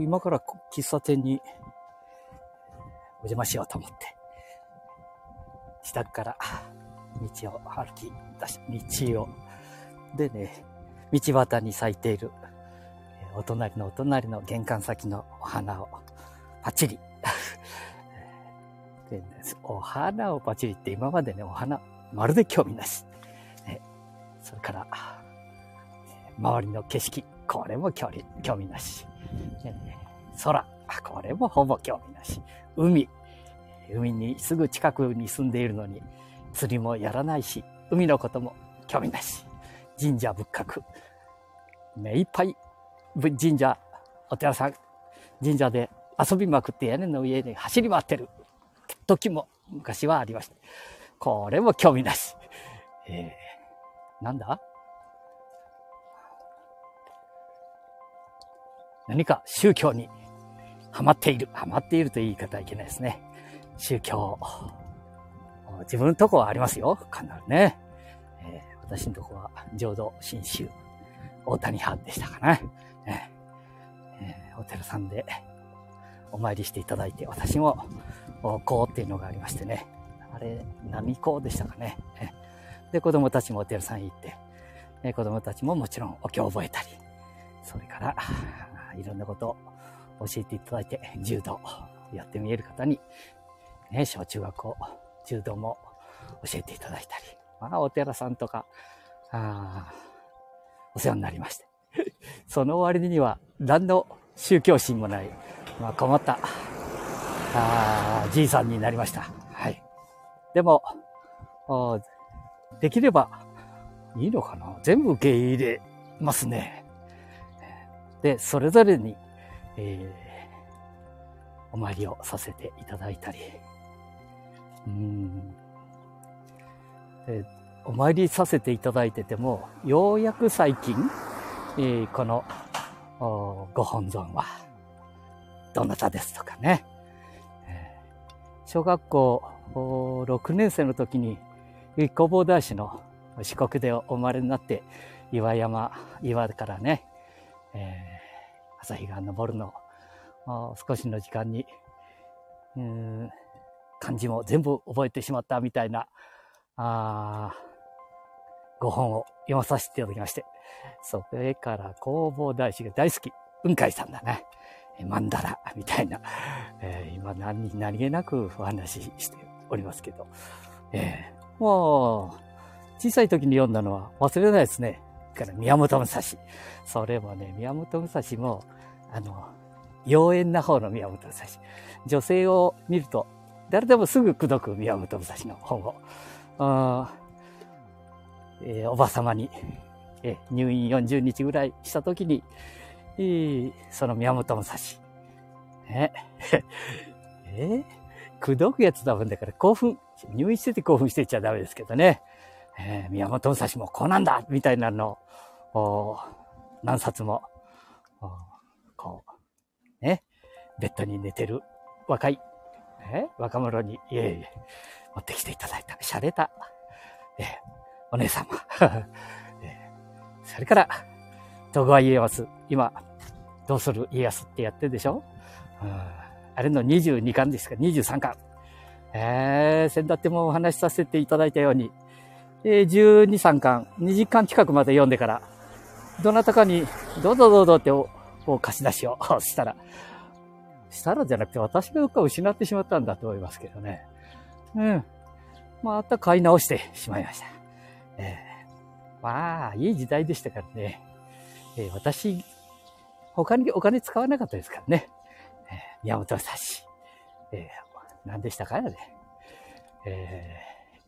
今から喫茶店にお邪魔しようと思って、自宅から道を歩き出し、道を、でね、道端に咲いている、お隣のお隣の玄関先のお花をパチリ。お花をパチリって今までね、お花、まるで興味なし。ね、それから、周りの景色、これも興味興味なし。空、これもほぼ興味なし。海、海にすぐ近くに住んでいるのに、釣りもやらないし、海のことも興味なし。神社仏閣、目いっぱい神社、お寺さん、神社で遊びまくって屋根の上で走り回ってる時も昔はありました。これも興味なし。えー、なんだ？何か宗教にハマっている。ハマっているという言い方はいけないですね。宗教。自分のとこはありますよ。かなりね。えー、私のとこは浄土真宗、大谷派でしたかな。えー、お寺さんでお参りしていただいて、私も、こうっていうのがありましてね。あれ、波港でしたかね。で、子供たちもお寺さん行って、子供たちももちろんお経を覚えたり、それから、いろんなことを教えていただいて、柔道やってみえる方に、ね、小中学校、柔道も教えていただいたり、まあ、お寺さんとか、ああお世話になりまして。その割には何の宗教心もない、まあ、困ったあじいさんになりました。はい。でも、できればいいのかな全部受け入れますね。で、それぞれに、えー、お参りをさせていただいたり、うんでお参りさせていただいてても、ようやく最近、えー、このご本尊は、どなたですとかね。小学校6年生の時に、弘法大師の四国でお生まれになって、岩山、岩からね、えー、朝日が昇るの少しの時間に、漢字も全部覚えてしまったみたいな、あご本を読まさせていただきまして、それから弘法大師が大好き、雲海さんだね。マンダラみたいな、えー、今何何気なくお話ししておりますけど、えー、もう、小さい時に読んだのは忘れないですね。から宮本武蔵。それもね、宮本武蔵も、あの、妖艶な方の宮本武蔵。女性を見ると、誰でもすぐ口説く宮本武蔵の本を。えー、おば様に、えー、入院40日ぐらいした時に、えー、その宮本武蔵。ええ口説くやつだもんだから興奮、入院してて興奮してちゃダメですけどね。えー、宮本武蔵もこうなんだみたいなのを、何冊も、こう、ね、ベッドに寝てる若い、え若者に、いえいえ、持ってきていただいた、洒落た、えお姉様。えそれから、徳川家康、今、どうする家康ってやってるでしょ、うん、あれの22巻ですか、23巻。えー、先だってもお話しさせていただいたように、12、3巻、20巻近くまで読んでから、どなたかに、どうぞどうぞってお、お貸し出しを したら、したらじゃなくて私がどっか失ってしまったんだと思いますけどね。うん。また買い直してしまいました。えー、まあ、いい時代でしたからね。えー、私、他にお金使わなかったですからね。えー、宮本武蔵。えー、何でしたかね。え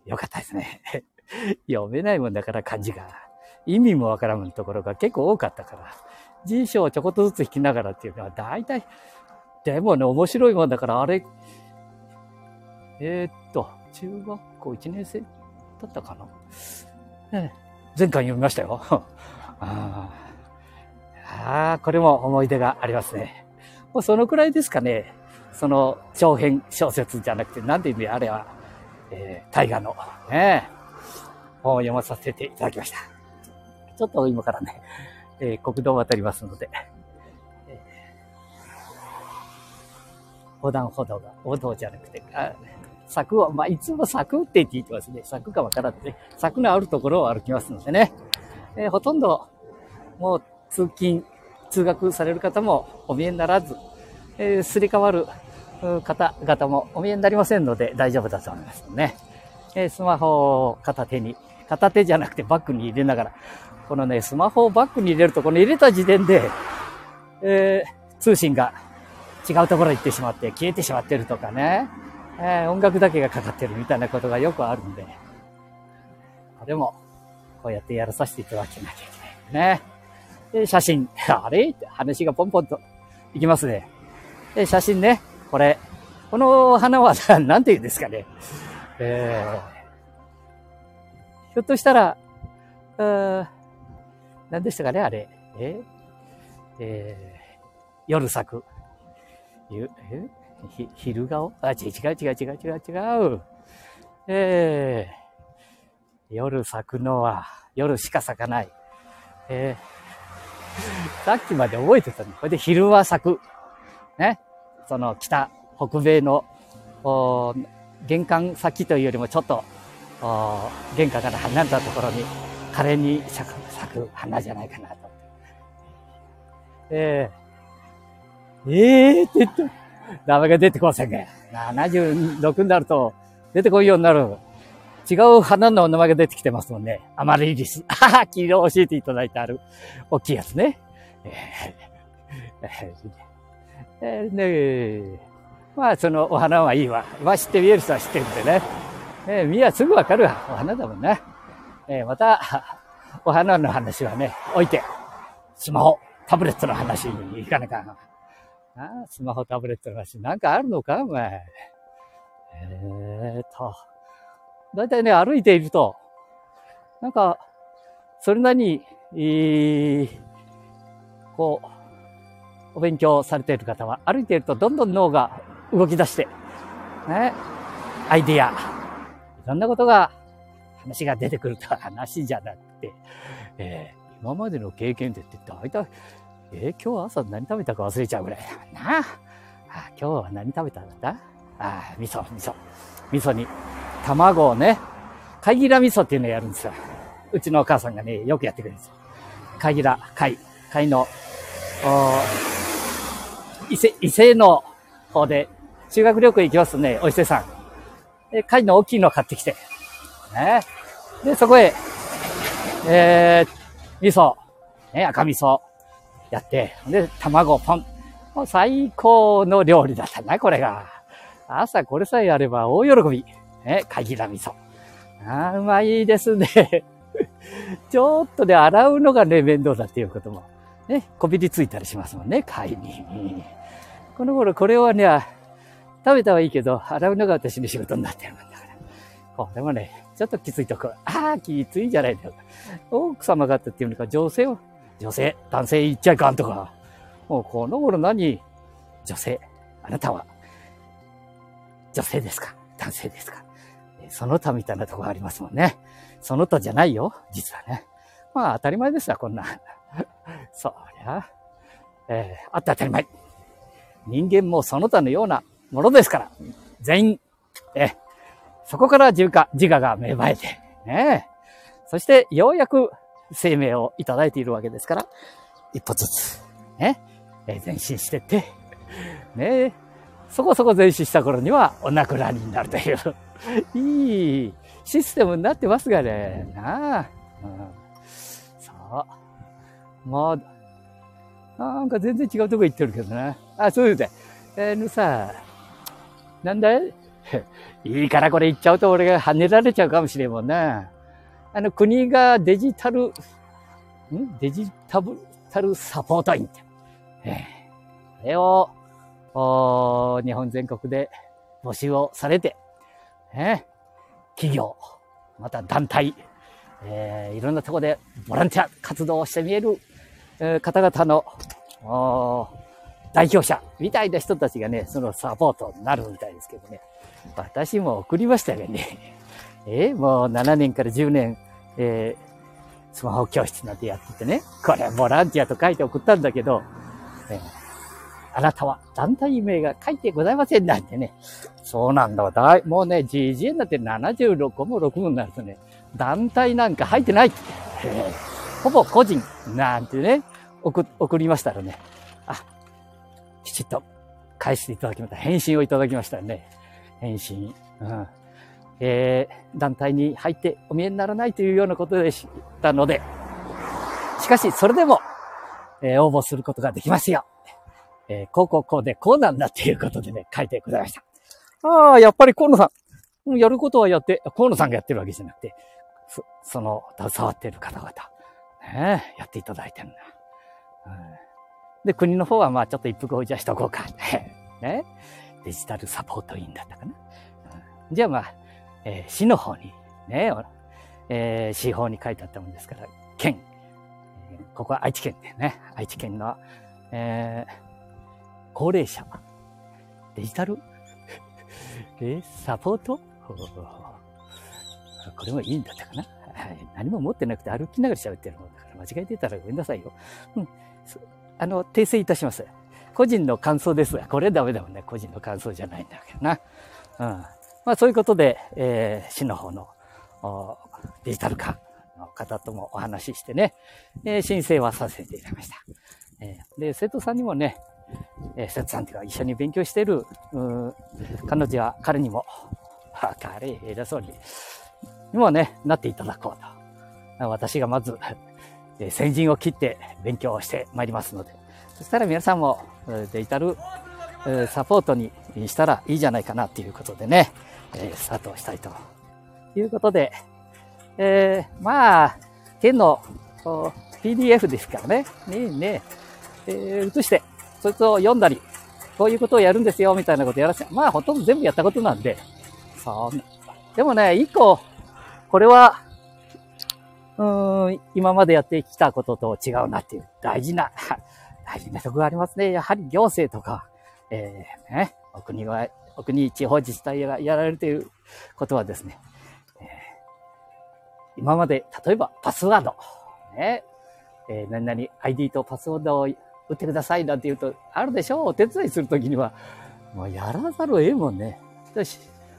ー、よかったですね。読めないもんだから漢字が。意味もわからんところが結構多かったから。辞書をちょこっとずつ引きながらっていうのは大体、でもね、面白いもんだから、あれ、えー、っと、中学校1年生だったかな。ね、前回読みましたよ。ああ、これも思い出がありますね。もうそのくらいですかね。その長編小説じゃなくて、なんていうんであれは、えー、大河のね、読まさせていただきました。ちょっと今からね、えー、国道を渡りますので、え横断歩道が、歩道じゃなくて、あ柵を、まあ、いつも柵って言ってますね。柵かわからんね。柵のあるところを歩きますのでね。えー、ほとんど、もう通勤、通学される方もお見えにならず、えー、すり替わる方々もお見えになりませんので大丈夫だと思いますね。えー、スマホを片手に、片手じゃなくてバッグに入れながら、このね、スマホをバッグに入れると、この入れた時点で、えー、通信が違うところに行ってしまって消えてしまってるとかね、えー、音楽だけがかかってるみたいなことがよくあるんで、でも、こうやってやらさせていただけなきゃいけないね。で、写真、あれ？って話がポンポンといきますね。で、写真ね、これ、この花は 何て言うんですかね。えー、ひょっとしたら、何でしたかね、あれ。え？えー、夜咲く。ゆ、え？ひ、昼顔？あ、違う違う違う違う違う違う。えー、夜咲くのは、夜しか咲かない。えー、さっきまで覚えてたの。これで昼は咲く。ね？その北、北米の、玄関先というよりもちょっと、玄関から離れたところに、可憐に咲く咲く花じゃないかなと。えー、えーって言った。名前が出てこませんが。76になると出てこいようになる。違う花の名前が出てきてますもんね。アマリリス。はは、昨日教えていただいてある。大きいやつね。えー、えー、ねまあ、そのお花はいいわ。まあ、知って見える人は知ってるんでね。えー、見やすぐわかるわ。お花だもんね。えー、また、お花の話はね、置いて、スマホ、タブレットの話に行かなかん。ああ、スマホ、タブレットの話、なんかあるのかお前。えーと、だいたいね、歩いていると、なんか、それなりに、えー、こう、お勉強されている方は、歩いているとどんどん脳が動き出して、ね、アイディア、いろんなことが話が出てくると話じゃなくて、えー、今までの経験でって大体、えー、今日朝何食べたか忘れちゃうぐらいだな。あ今日は何食べたんだあ味噌、味噌。味噌に卵をね、貝ギラ味噌っていうのをやるんですよ。うちのお母さんがね、よくやってくれるんですよ。貝ギラ、貝、貝の、伊勢、伊勢の方で修学旅行行きますとね、お伊勢さん。で、貝の大きいのを買ってきて、ね。で、そこへ、えー、味噌、ね、赤味噌やって、で、卵ポン。もう最高の料理だったな、これが。朝これさえあれば大喜び。ね、かぎら味噌。ああ、うまいですね。ちょっとね、洗うのがね、面倒だっていうことも、ね、こびりついたりしますもんね、貝に。この頃これはね、食べたはいいけど、洗うのが私の仕事になってるもんだから。これもね、ちょっときついとこ。ああ、きついんじゃないんだよ。奥様方っていうのか、女性を、女性、男性言っちゃいかんとか。もうこの頃何？女性、あなたは、女性ですか？男性ですか？その他みたいなとこありますもんね。その他じゃないよ、実はね。まあ当たり前ですわ、こんな。そりゃ、えー、あって当たり前。人間もその他のようなものですから、全員、えそこから自我自我が芽生えて、ねそしてようやく生命をいただいているわけですから、一歩ずつ、ね、え前進してって、ねそこそこ前進した頃にはお亡くなりになるという、いいシステムになってますがね、なあ。うん、さあ。まあ、なんか全然違うとこ行ってるけどね。あ、そういうで。えー、のさ、なんだ？いいいからこれ言っちゃうと俺が跳ねられちゃうかもしれんもんな。あの国がデジタル、ん？デジタル、タルサポート員って。え、これを、日本全国で募集をされて、ね、企業、また団体、えー、いろんなところでボランティア活動をしてみえる、えー、方々の、代表者みたいな人たちがね、そのサポートになるみたいですけどね。私も送りましたよね。えー、もう7年から10年、えー、スマホ教室なんてやっててね。これボランティアと書いて送ったんだけど、えー、あなたは団体名が書いてございませんなんてね。そうなんだ。だいもうね、GG になって76も6分になるとね、団体なんか入ってないって。ほぼ個人なんてね、送、送りましたらね、きちっと返していただきました。返信をいただきましたね。返信。うん。えー、団体に入ってお見えにならないというようなことでしたので、しかし、それでも、えー、応募することができますよ。えー、こうこうこうでこうなんだっていうことでね、書いてくださいました。ああ、やっぱり河野さん。やることはやって、河野さんがやってるわけじゃなくて、そその、携わっている方々、ね、やっていただいてるんだ。うん、で、国の方はまあちょっと一服をじゃしとこうか。ね。デジタルサポート委員だったかな。じゃあまあ、えー、市の方に、ね、えー、市法に書いてあったもんですから、県、えー、ここは愛知県でね、愛知県の、えー、高齢者、デジタル、えー、サポート？これもいいんだったかな、はい、何も持ってなくて歩きながら喋ってるもんだから間違えてたらごめんなさいよ。うん。あの、訂正いたします。個人の感想ですが、これダメだもんね。個人の感想じゃないんだけどな。うん。まあそういうことで、えー、市の方のデジタル化の方ともお話ししてね、えー、申請はさせていただきました。えー、で、生徒さんにもね、えー、生徒さんというか一緒に勉強している、彼女は彼にも、彼、偉そうに、にもね、なっていただこうと。私がまず、え、先陣を切って勉強をしてまいりますので、そしたら皆さんもデジタルサポートにしたらいいじゃないかなっていうことでね、え、スタートしたいということで、えー、まあ、県の PDF ですからね、ねね、えー、移して、そいつを読んだり、こういうことをやるんですよ、みたいなことやらせ、まあ、ほとんど全部やったことなんで、そんでもね、一個、これは、うん、今までやってきたことと違うなっていう、大事な、大事なとこがありますね。やはり行政とか、えー、ね、お国はお国地方自治体がやられるということはですね、えー、今まで、例えばパスワード、ね、えー、何々 ID とパスワードを打ってくださいなんて言うと、あるでしょうお手伝いするときには、もうやらざるを得もんね。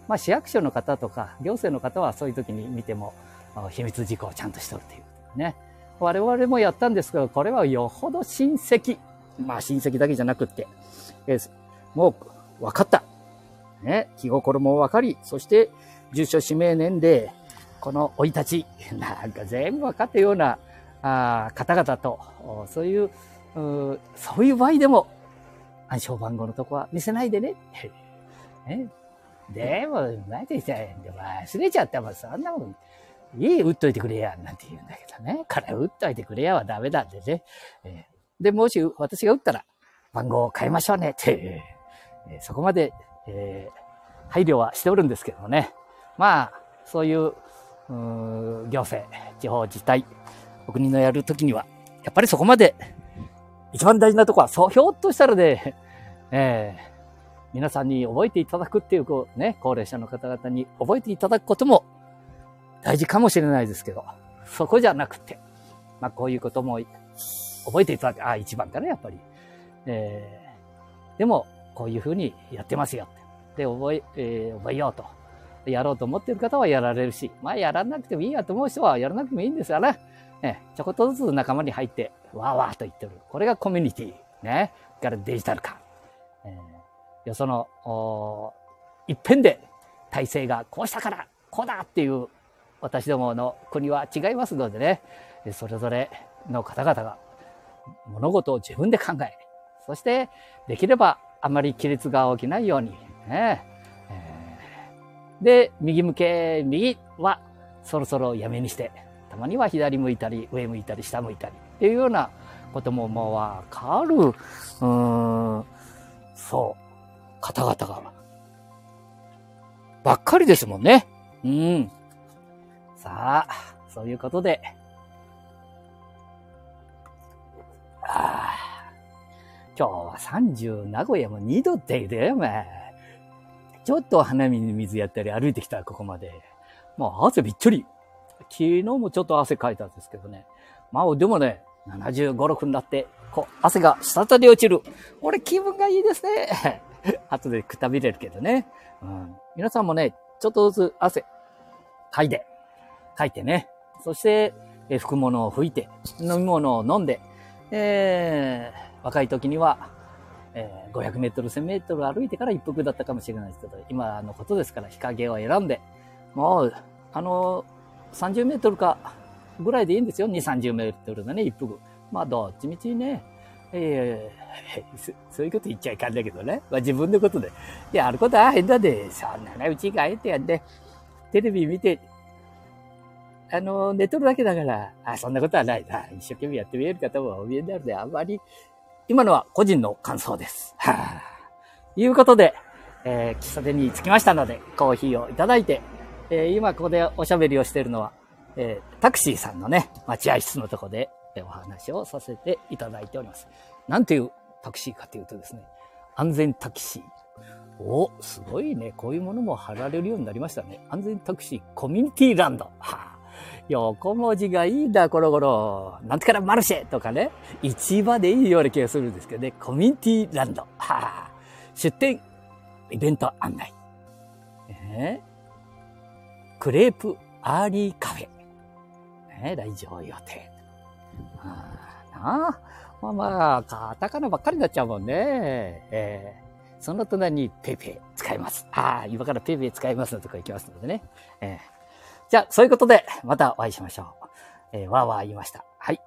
まあ、市役所の方とか、行政の方はそういう時に見ても、秘密事項をちゃんとしとるという。ね。我々もやったんですけど、これはよほど親戚。まあ親戚だけじゃなくって、えー、もう分かった。ね、気心も分かり、そして住所指名年齢、この生い立ち、なんか全部分かったようなあ方々と、そういうう、そういう場合でも、暗証番号のとこは見せないでね。ねでも、何て言ったら忘れちゃったもん、そんなもん、いい、打っといてくれや、なんて言うんだけどね。から打っといてくれやはダメなんでね。えー、で、もし私が打ったら、番号を変えましょうねって、えー、そこまでえー、配慮はしておるんですけどもね。まあ、そういう、う行政、地方自治体、お国のやるときには、やっぱりそこまで、一番大事なとこは、そう、ひょっとしたらね、えー、皆さんに覚えていただくっていう、こうね、高齢者の方々に覚えていただくことも大事かもしれないですけど、そこじゃなくて、まあこういうことも覚えていただく、あ、一番かな、やっぱり。えー、でも、こういうふうにやってますよって。で、覚え、えー、覚えようと。やろうと思ってる方はやられるし、まあやらなくてもいいやと思う人はやらなくてもいいんですよね。ね、ちょこっとずつ仲間に入って、わーわーと言ってる。これがコミュニティ。ね。からデジタル化。えー、よその、一辺で体制がこうしたから、こうだっていう私どもの国は違いますのでね、それぞれの方々が物事を自分で考え、そしてできればあまり亀裂が起きないように、ね、で、右向け、右はそろそろやめにして、たまには左向いたり、上向いたり、下向いたりっていうようなことももうわかる、うん、そう、方々が、ばっかりですもんね。うん。さあ、そういうことで、ああ、今日は30、名古屋も2度って言うてよ、お前。ちょっと花見に水やったり歩いてきたここまで。もう汗びっちょり。昨日もちょっと汗かいたんですけどね。まあでもね、75、6になって、こう、汗が滴り落ちる。俺気分がいいですね。後でくたびれるけどね。うん。皆さんもね、ちょっとずつ汗、かいで、かいてね。そして、え拭くものを拭いて、飲み物を飲んで、えー、若い時には、えー、500メートル、1000メートル歩いてから一服だったかもしれないですけど、今のことですから日陰を選んで、もう、あの、30メートルかぐらいでいいんですよ。2、30メートルのね、一服。まあ、どっちみちね、えー、そういうこと言っちゃいかんだけどね。まあ自分のことで。いや、あることは変だで、そんなね、うち帰ってやんで、テレビ見て、あの、寝とるだけだから、あ、そんなことはないな。一生懸命やってみえる方もお見えになるで、あんまり、今のは個人の感想です。はあ、いうことで、えー、喫茶店に着きましたので、コーヒーをいただいて、えー、今ここでおしゃべりをしているのは、えー、タクシーさんのね、待合室のとこで、えお話をさせていただいております。なんていうタクシーかというとですね、安全タクシー。お、すごいね。こういうものも貼られるようになりましたね。安全タクシーコミュニティランド。はあ、横文字がいいんだ、この頃。なんてからマルシェとかね。市場でいいような気がするんですけどね。コミュニティランド。はあ、出店、イベント案内。え？ー、クレープアーリーカフェ。ね、来場予定。あなあまあまあ、カタカナばっかりになっちゃうもんね。えー、その隣に PayPay 使います。ああ、今から PayPay 使いますのとこ行きますのでね。えー、じゃあ、そういうことで、またお会いしましょう。えー、わーわー言いました。はい。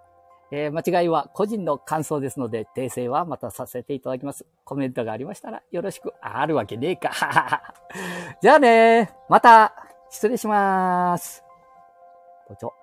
えー、間違いは個人の感想ですので、訂正はまたさせていただきます。コメントがありましたらよろしく。あるわけねえか。じゃあねまた、失礼します。ご長。